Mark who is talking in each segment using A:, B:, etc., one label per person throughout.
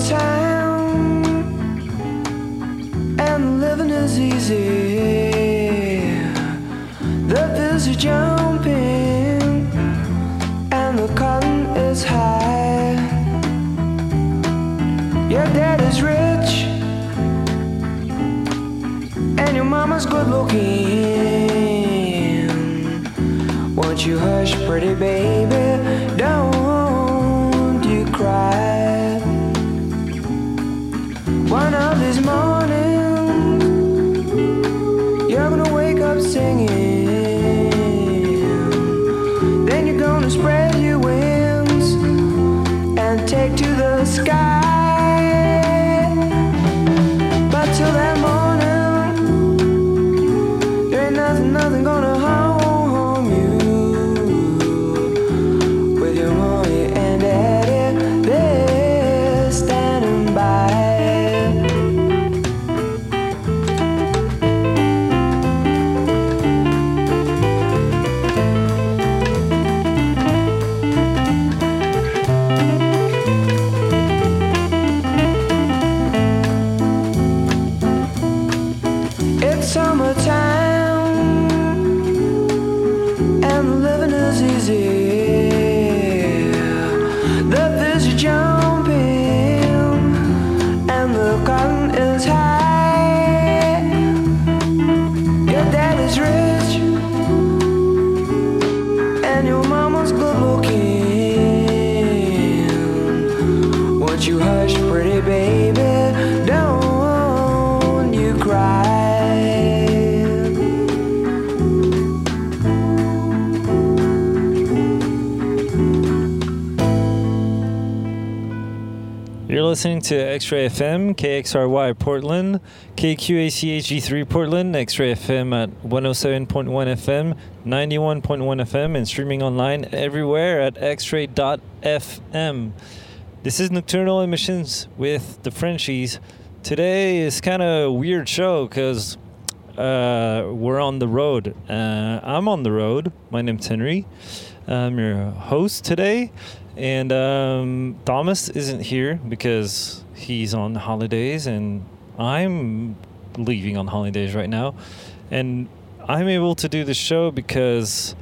A: summertime and living is easy. The bills are jumping and the cotton is high. Your dad is rich and your mama's good looking. Won't you hush, pretty baby?
B: Listening to X-Ray FM, KXRY Portland, KQACHG3 Portland, X-Ray FM at 107.1 FM, 91.1 FM, and streaming online everywhere at xray.fm. This is Nocturnal Emissions with the Frenchies. Today is kind of a weird show because uh, we're on the road. Uh, I'm on the road. My name's Henry. I'm your host today. And um, Thomas isn't here because he's on holidays, and I'm leaving on holidays right now. And I'm able to do the show because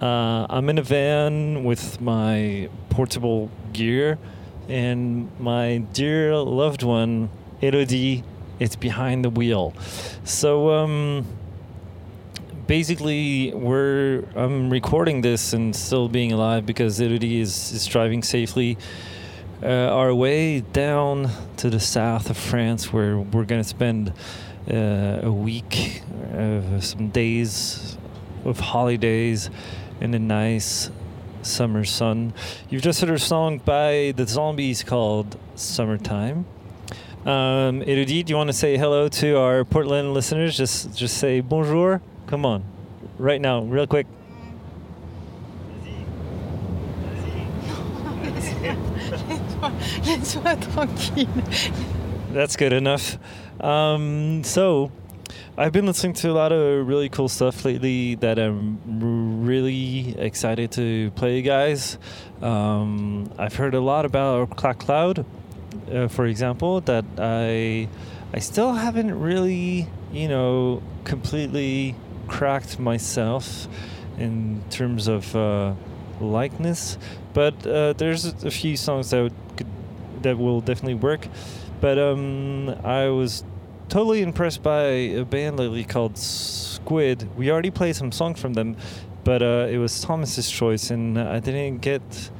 B: uh, I'm in a van with my portable gear, and my dear loved one, Elodie, is behind the wheel. So, um, basically we're I'm recording this and still being alive because Elodie is, is driving safely uh, our way down to the south of France where we're gonna spend uh, a week, uh, some days of holidays in a nice summer sun. You've just heard a song by the Zombies called "Summertime." Um, Elodie, do you want to say hello to our Portland listeners? Just just say bonjour. Come on, right now, real quick. That's good enough. Um, so, I've been listening to a lot of really cool stuff lately that I'm really excited to play, you guys. Um, I've heard a lot about Crack Cloud, uh, for example, that I I still haven't really, you know, completely cracked myself in terms of uh, likeness. But uh, there's a few songs that could, that will definitely work. But um, I was totally impressed by a band lately called Squid. We already played some songs from them, but uh, it was Thomas's choice, and I didn't get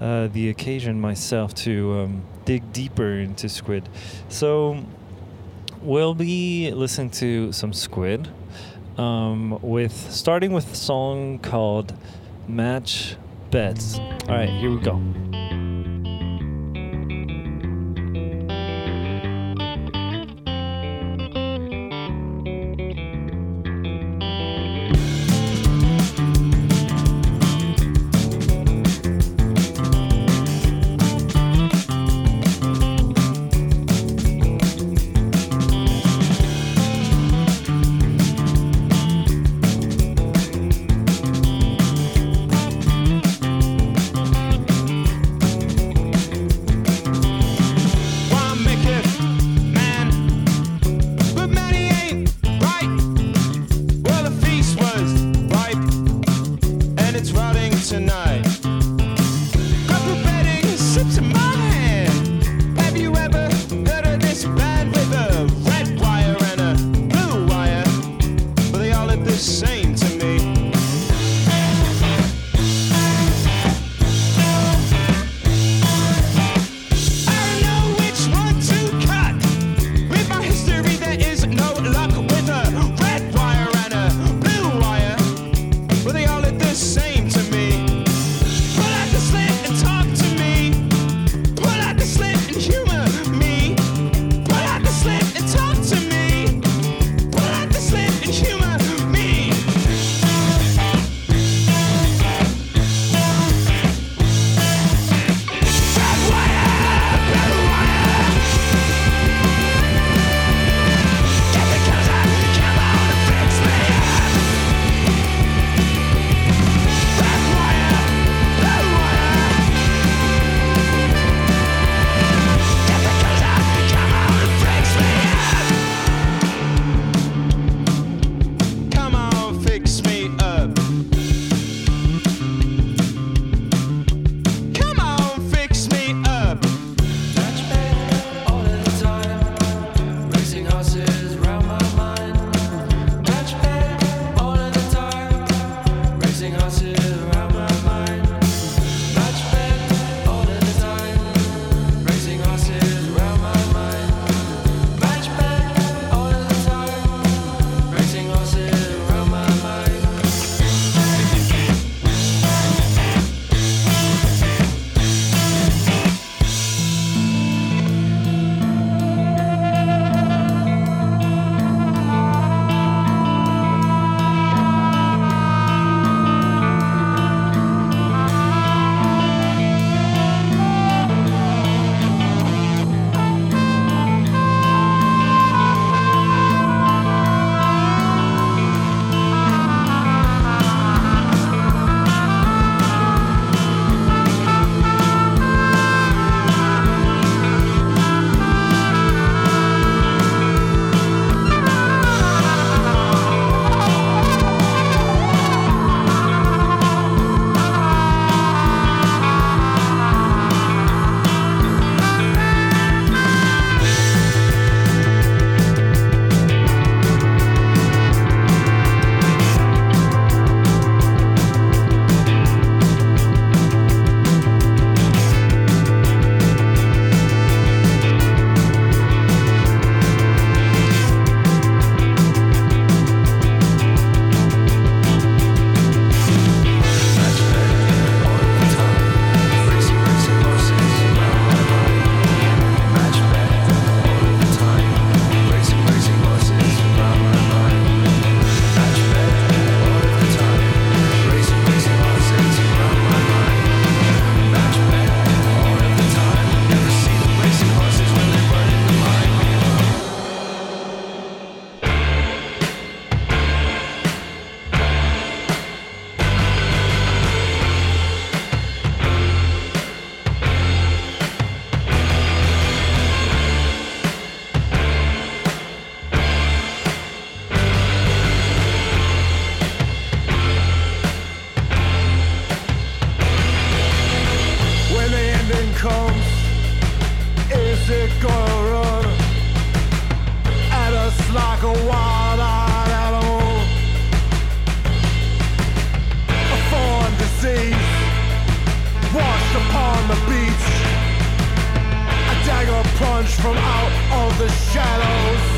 B: uh, the occasion myself to um, dig deeper into Squid. So we'll be listening to some Squid, um, with starting with a song called "Match Bets." All right, here we go.
C: same plunged from out of the shadows.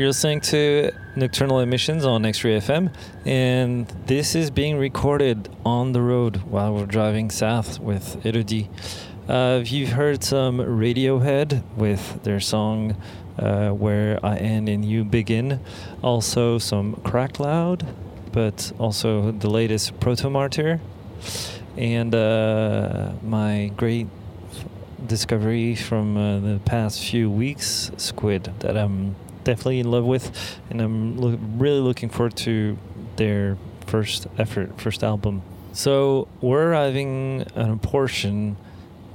B: You're listening to Nocturnal Emissions on X-Ray FM, and this is being recorded on the road while we're driving south with Elodie. Uh, you've heard some Radiohead with their song uh, "Where I End and You Begin," also some Crack Cloud, but also the latest Protomartyr, and uh, my great discovery from uh, the past few weeks, Squid, that I'm definitely in love with, and I'm lo- really looking forward to their first effort, first album. So we're arriving at a portion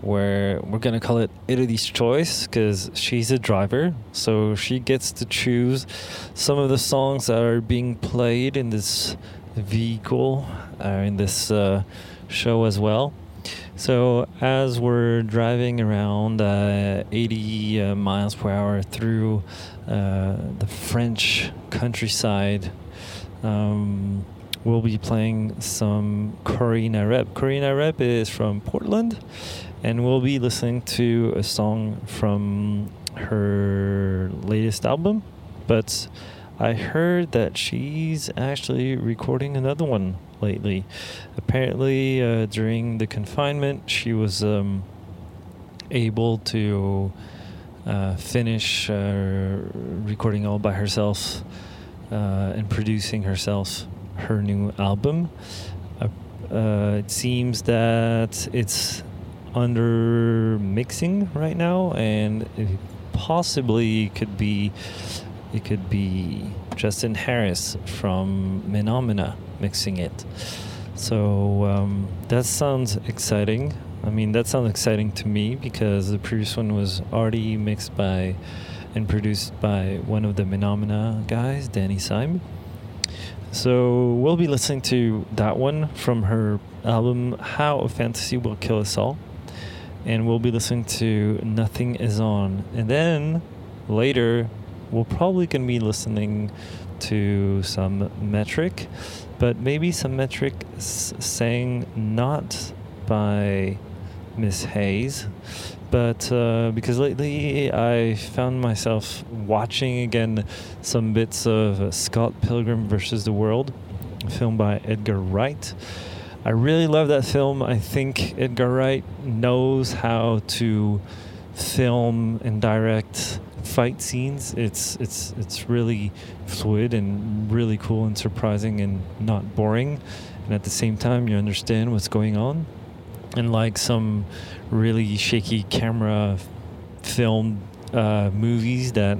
B: where we're gonna call it Elodie's choice because she's a driver, so she gets to choose some of the songs that are being played in this vehicle, uh, in this uh, show as well. So as we're driving around uh, 80 uh, miles per hour through uh, the French countryside, um, we'll be playing some Corrina Repp. Corrina Repp is from Portland, and we'll be listening to a song from her latest album. But I heard that she's actually recording another one lately. Apparently, uh, during the confinement, she was um, able to uh, finish uh, recording all by herself uh, and producing herself her new album. Uh, it seems that it's under mixing right now, and possibly could be it could be Justin Harris from Menomena mixing it. So um, that sounds exciting. I mean, that sounds exciting to me because the previous one was already mixed by and produced by one of the Menomena guys, Danny Seim. So we'll be listening to that one from her album How a Fantasy Will Kill Us All. And we'll be listening to Nothing Is On. And then later, we're probably going to be listening to some metric, but maybe some metric sang not by Miss Haines, but uh, because lately I found myself watching again some bits of Scott Pilgrim versus the World, a film by Edgar Wright. I really love that film. I think Edgar Wright knows how to film and direct fight scenes. It's it's it's really fluid and really cool and surprising and not boring. And at the same time, you understand what's going on. And like some really shaky camera film uh, movies that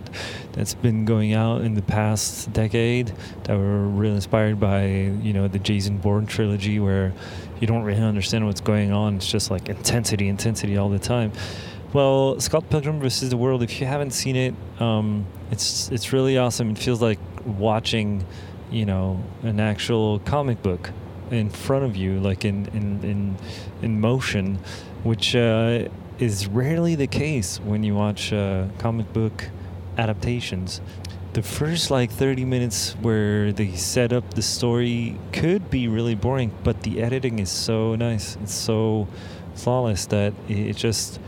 B: that's been going out in the past decade that were really inspired by you know the Jason Bourne trilogy where you don't really understand what's going on it's just like intensity intensity all the time well Scott Pilgrim versus the World if you haven't seen it um, it's it's really awesome it feels like watching you know an actual comic book in front of you like in in in, in motion which uh, is rarely the case when you watch uh, comic book adaptations. The first like 30 minutes where they set up the story could be really boring, but the editing is so nice. It's so flawless that it just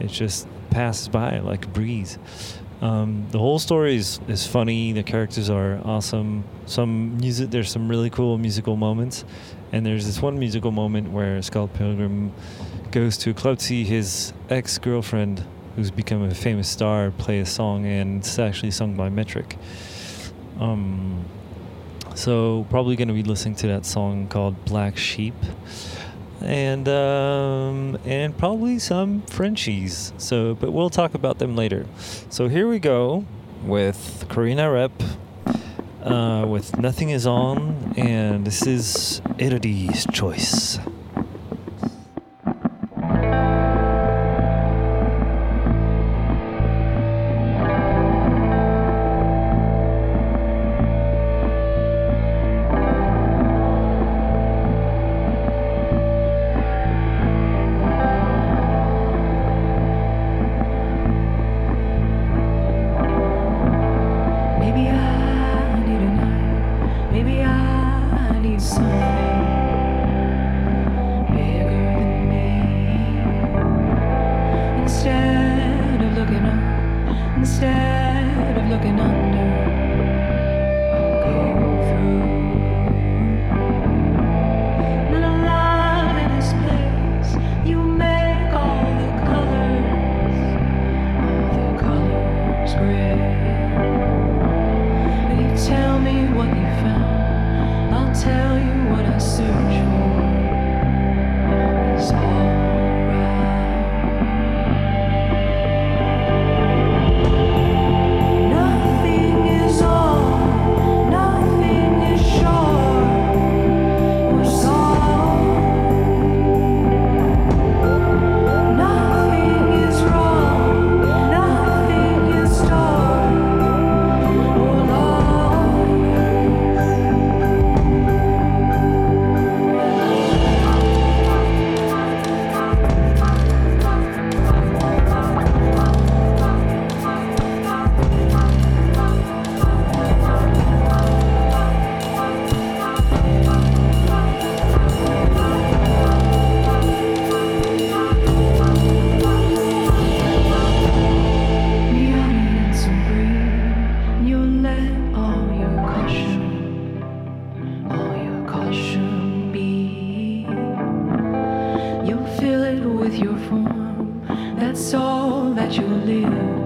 B: it just passes by like a breeze. Um, the whole story is, is funny. The characters are awesome. Some music, there's some really cool musical moments, and there's this one musical moment where Scott Pilgrim goes to a club to see his ex girlfriend, who's become a famous star, play a song, and it's actually sung by Metric. Um, so probably going to be listening to that song called Black Sheep, and um, and probably some Frenchies. So, but we'll talk about them later. So here we go with Corrina Repp. Uh, with Nothing Is On, and this is Elodie's choice.
D: Live.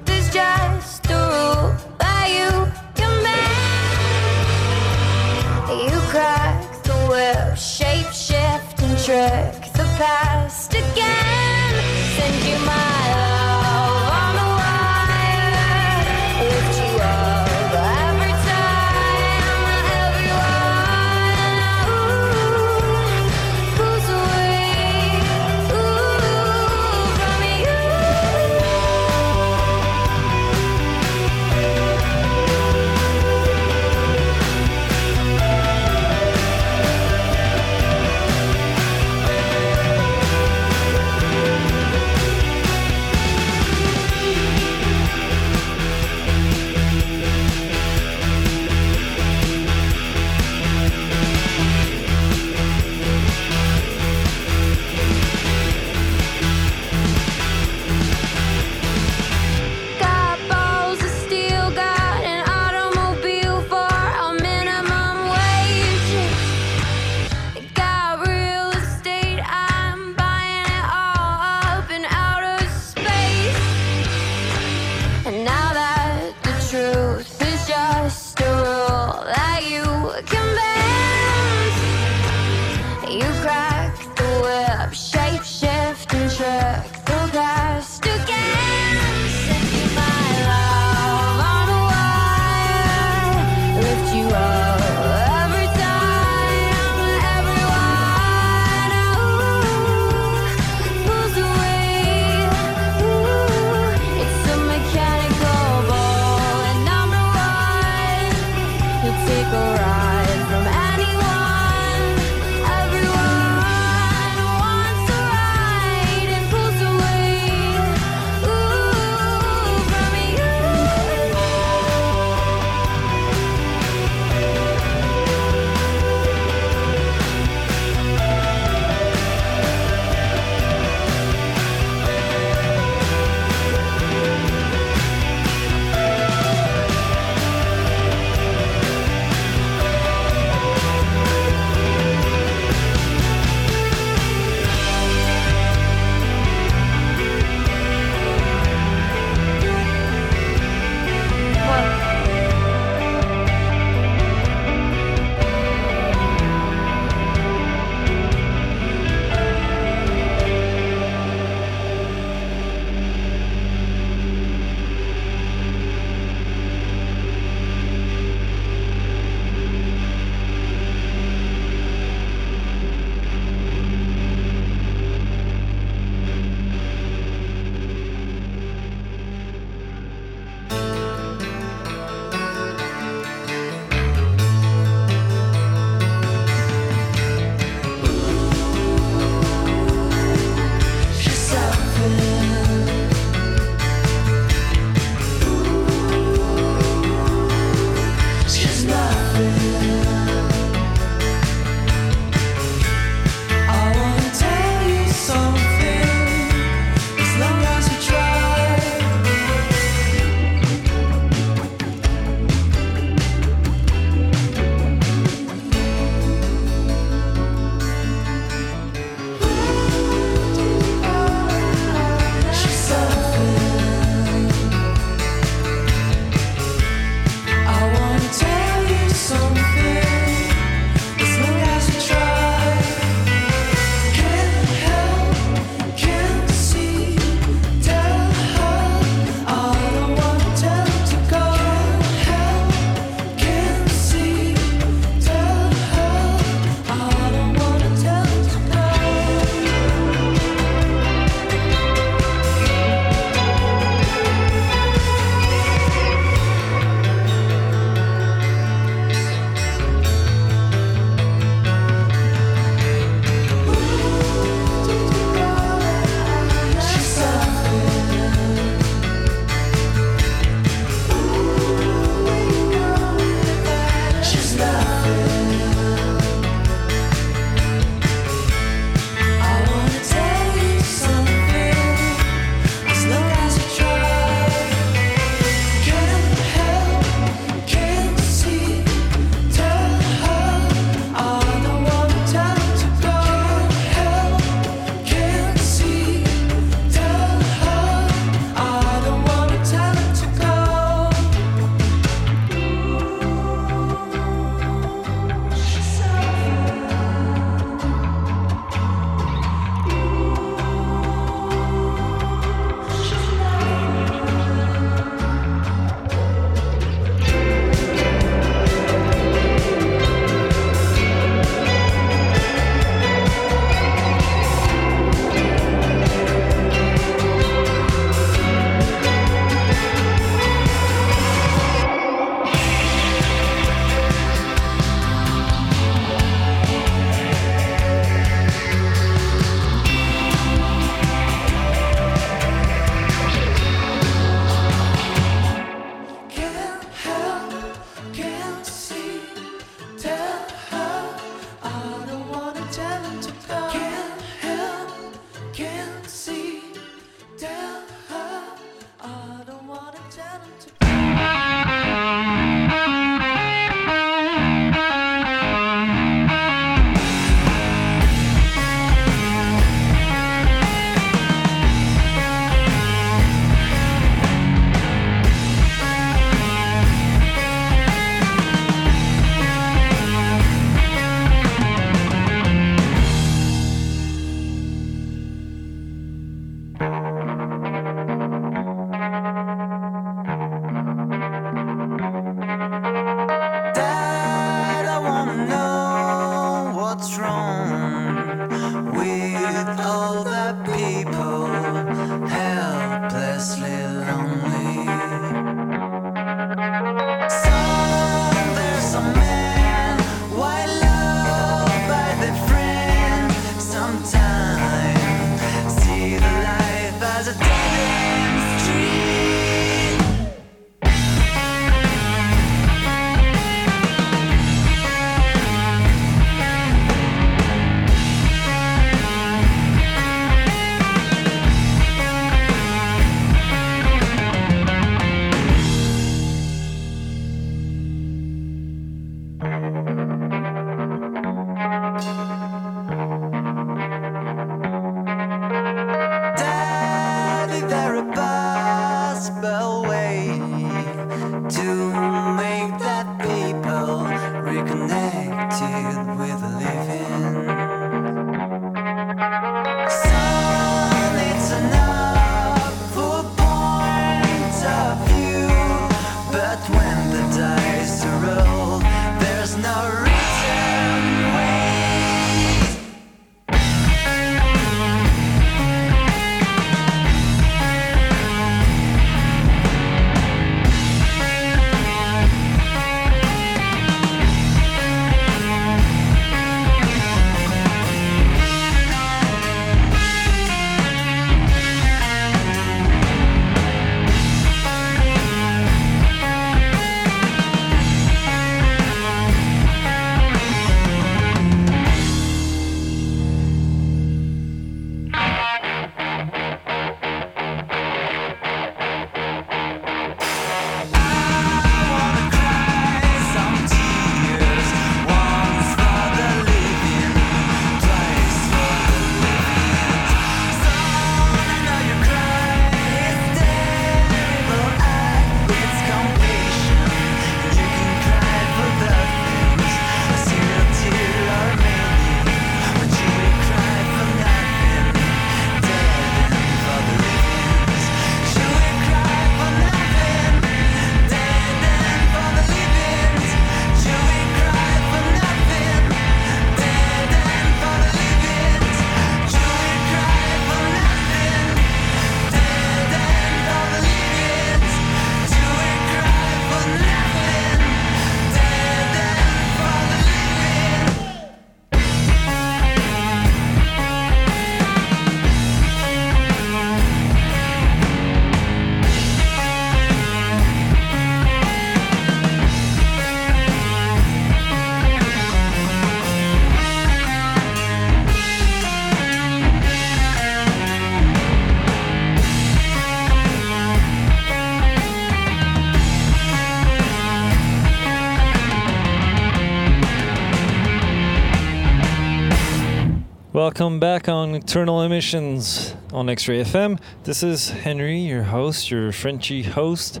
B: Welcome back on Nocturnal Emissions on X-Ray FM. This is Henry, your host, your Frenchy host,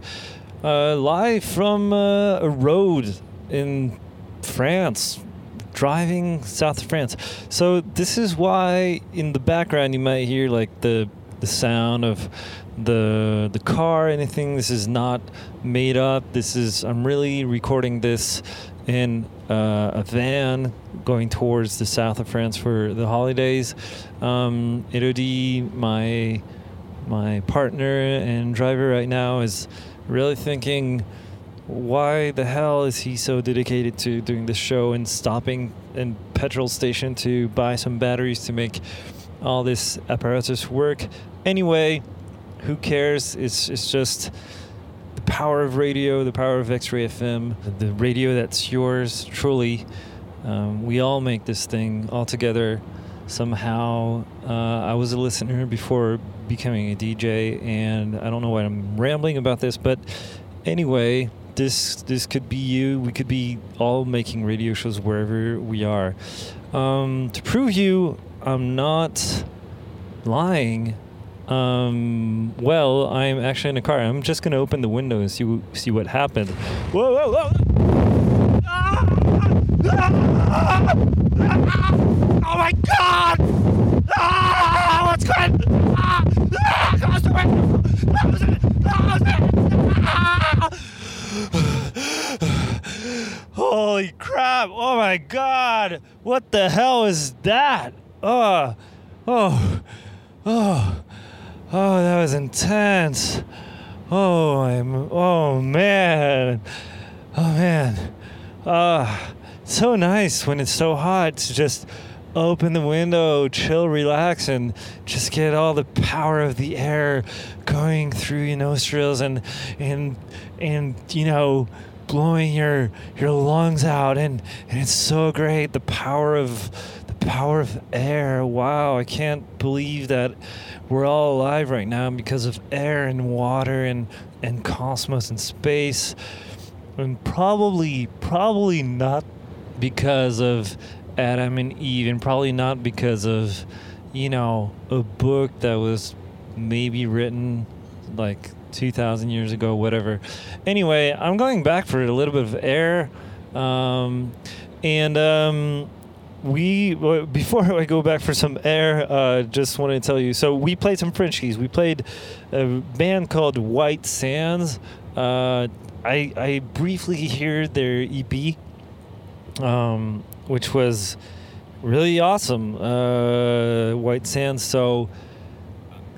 B: uh, live from uh, a road in France, driving south of France. So this is why in the background you might hear like the the sound of the the car anything this is not made up this is i'm really recording this in uh, a van going towards the south of france for the holidays. Um, Elodie, my my partner and driver right now is really thinking why the hell is he so dedicated to doing this show and stopping in petrol station to buy some batteries to make all this apparatus work? Anyway who cares? It's, it's just power of radio the power of x-ray fm the radio that's yours truly. Um, we all make this thing all together somehow. Uh, i was a listener before becoming a dj and i don't know why i'm rambling about this but anyway this this could be you. We could be all making radio shows wherever we are. Um, to prove you i'm not lying um, well, I'm actually in a car. I'm just gonna open the window and see see what happened. Whoa, whoa, whoa!
C: Oh my god! Ah, what's going ah, ah, close the window! Close it! Close it! Ah!
B: Holy crap! Oh my god! What the hell is that? Oh, oh, oh, oh! That was intense. Oh, I'm. Oh man. Oh man. Ah, so nice when it's so hot to just open the window, chill, relax, and just get all the power of the air going through your nostrils and and and you know blowing your your lungs out and, and it's so great the power of the power of air wow i can't believe that we're all alive right now because of air and water and and cosmos and space and probably probably not because of Adam and Eve, and probably not because of you know a book that was maybe written like 2,000 years ago, whatever. Anyway, I'm going back for a little bit of air. Um, And um, we before I go back for some air, uh, just want to tell you. So we played some French keys. We played a band called Whyte Sands. Uh, I I briefly heard their EP, um, which was really awesome. Uh, Whyte Sands. So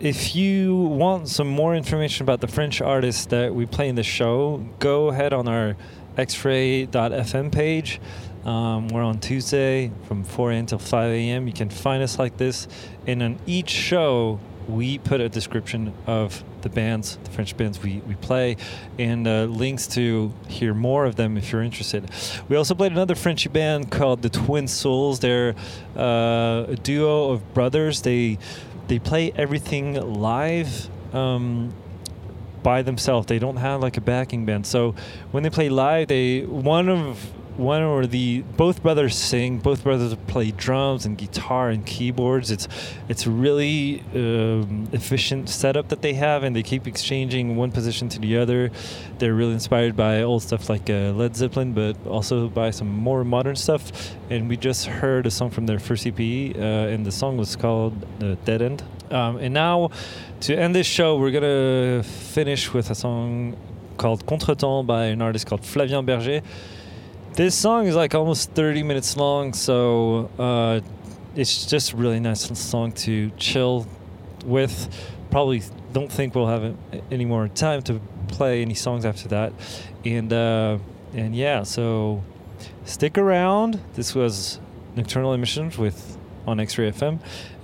B: if you want some more information about the French artists that we play in the show, go ahead on our xray.fm page. Um, we're on Tuesday from 4 a.m. till 5 a.m. You can find us like this. And on each show, we put a description of the bands, the French bands we, we play, and uh, links to hear more of them if you're interested. We also played another Frenchy band called the Twin Souls. They're uh, a duo of brothers. They they play everything live. Um, by themselves. They don't have like a backing band. So when they play live, they one of one or the both brothers sing. Both brothers play drums and guitar and keyboards. It's it's really um, efficient setup that they have, and they keep exchanging one position to the other. They're really inspired by old stuff like uh, Led Zeppelin, but also by some more modern stuff. And we just heard a song from their first EP, uh, and the song was called uh, "Dead End." Um, and now, to end this show, we're gonna finish with a song called Contre-Temps by an artist called Flavien Berger. This song is like almost 30 minutes long, so uh, it's just a really nice song to chill with. Probably don't think we'll have any more time to play any songs after that, and uh, and yeah, so stick around. This was Nocturnal Emissions with on X-Ray FM,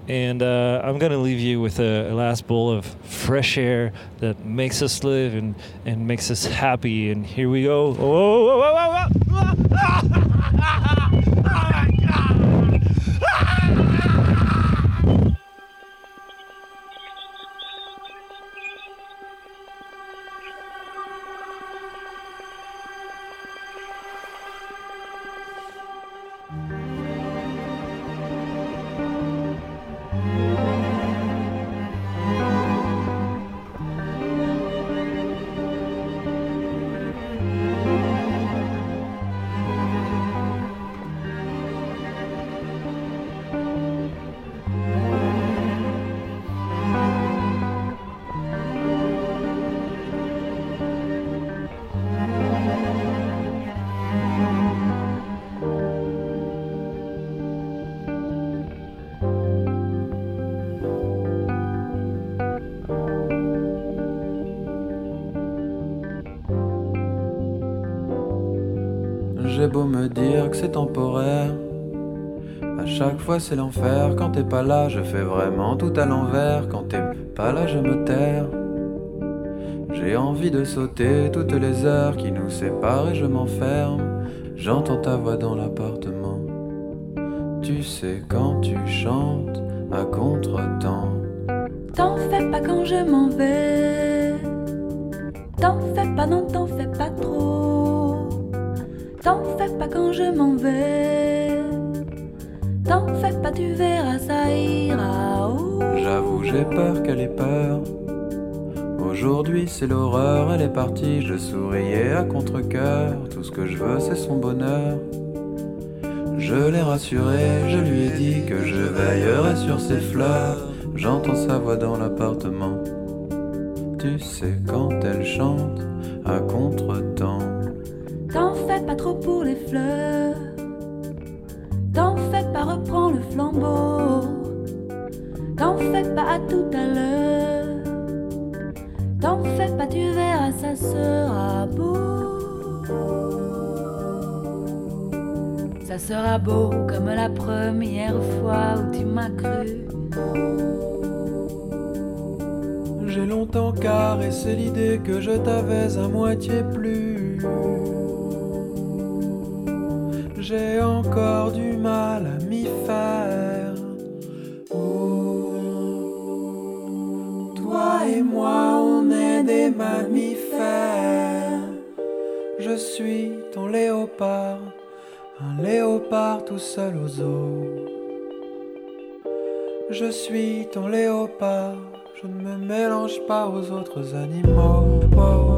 B: and uh, I'm gonna leave you with a, a last bowl of fresh air that makes us live and, and makes us happy. And here we go. Oh, oh, oh,
E: Beau me dire que c'est temporaire. À chaque fois c'est l'enfer. Quand t'es pas là, je fais vraiment tout à l'envers. Quand t'es pas là, je me terre. J'ai envie de sauter toutes les heures qui nous séparent et je m'enferme. J'entends ta voix dans l'appartement. Tu sais quand tu chantes à contre-temps.
D: T'en fais pas quand je m'en vais. T'en fais pas, non, t'en fais pas
E: c'est l'horreur, elle est partie. Je souriais à contre-coeur. Tout ce que je veux, c'est son bonheur. Je l'ai rassuré, je lui ai dit que je veillerai sur ses fleurs. J'entends sa voix dans l'appartement. Tu sais quand elle chante à contre-temps.
D: T'en fais pas trop pour comme la première fois où tu m'as cru.
E: J'ai longtemps caressé l'idée que je t'avais à moitié plu. J'ai encore du mal à m'y faire. Toi et moi, on est des mammifères. Je suis ton léopard, un léopard tout seul aux eaux. Je suis ton léopard, je ne me mélange pas aux autres animaux. Wow,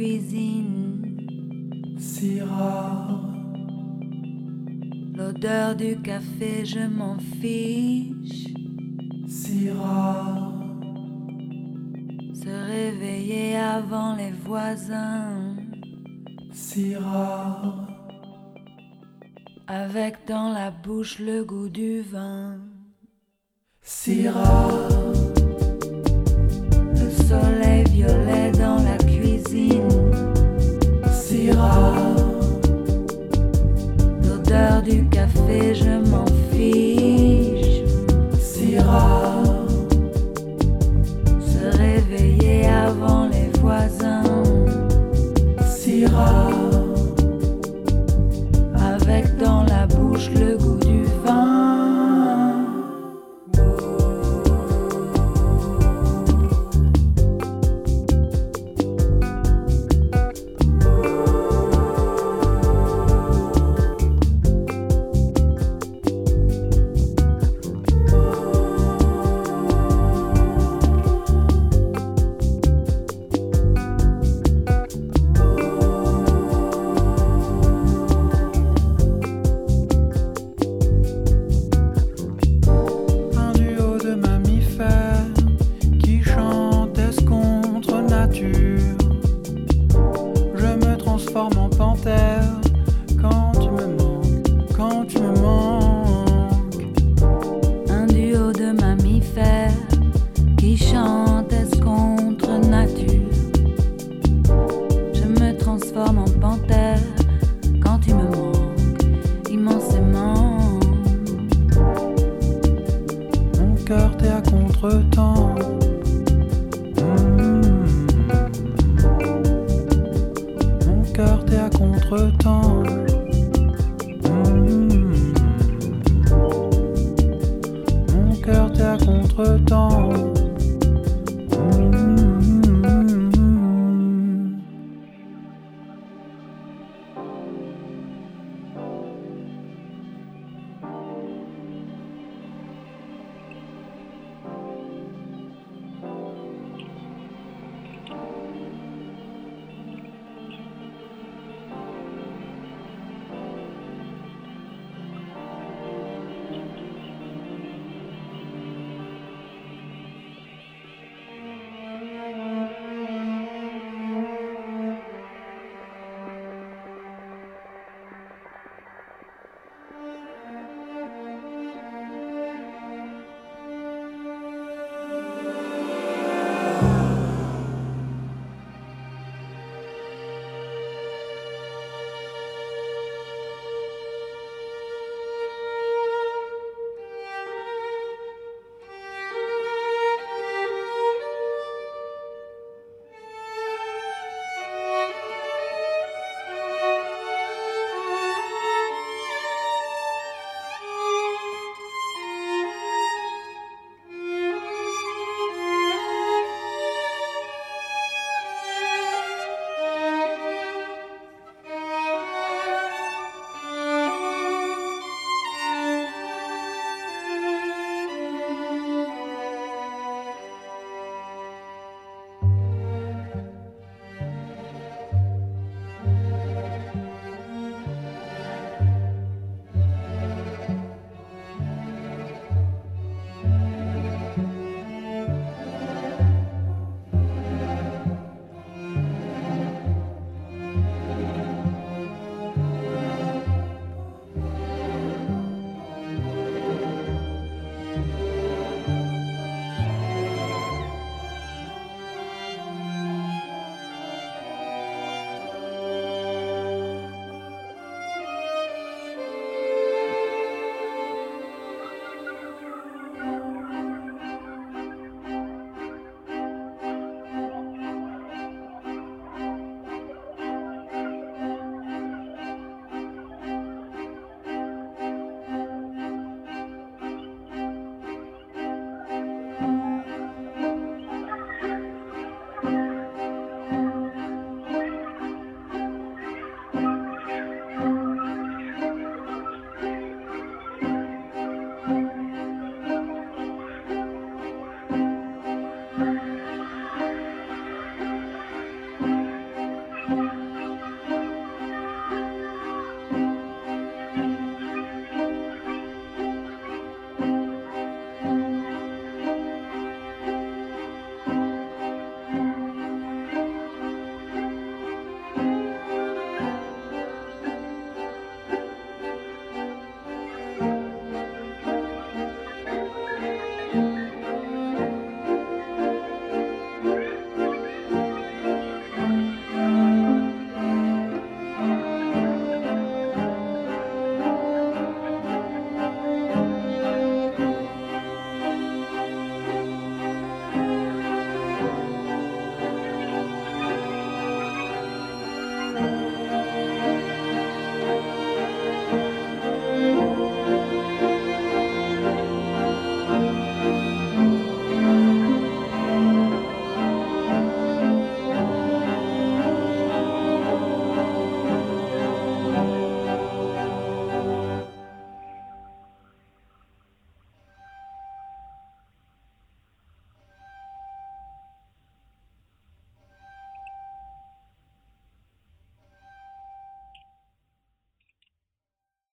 D: cuisine,
E: si rare.
D: L'odeur du café, je m'en fiche.
E: Si rare.
D: Se réveiller avant les voisins.
E: Si rare.
D: Avec dans la bouche le goût du vin.
E: Si rare.
D: Le soleil violet café, je m'en fiche.
E: Si rare.
D: Se réveiller avant les voisins.
E: Si rare.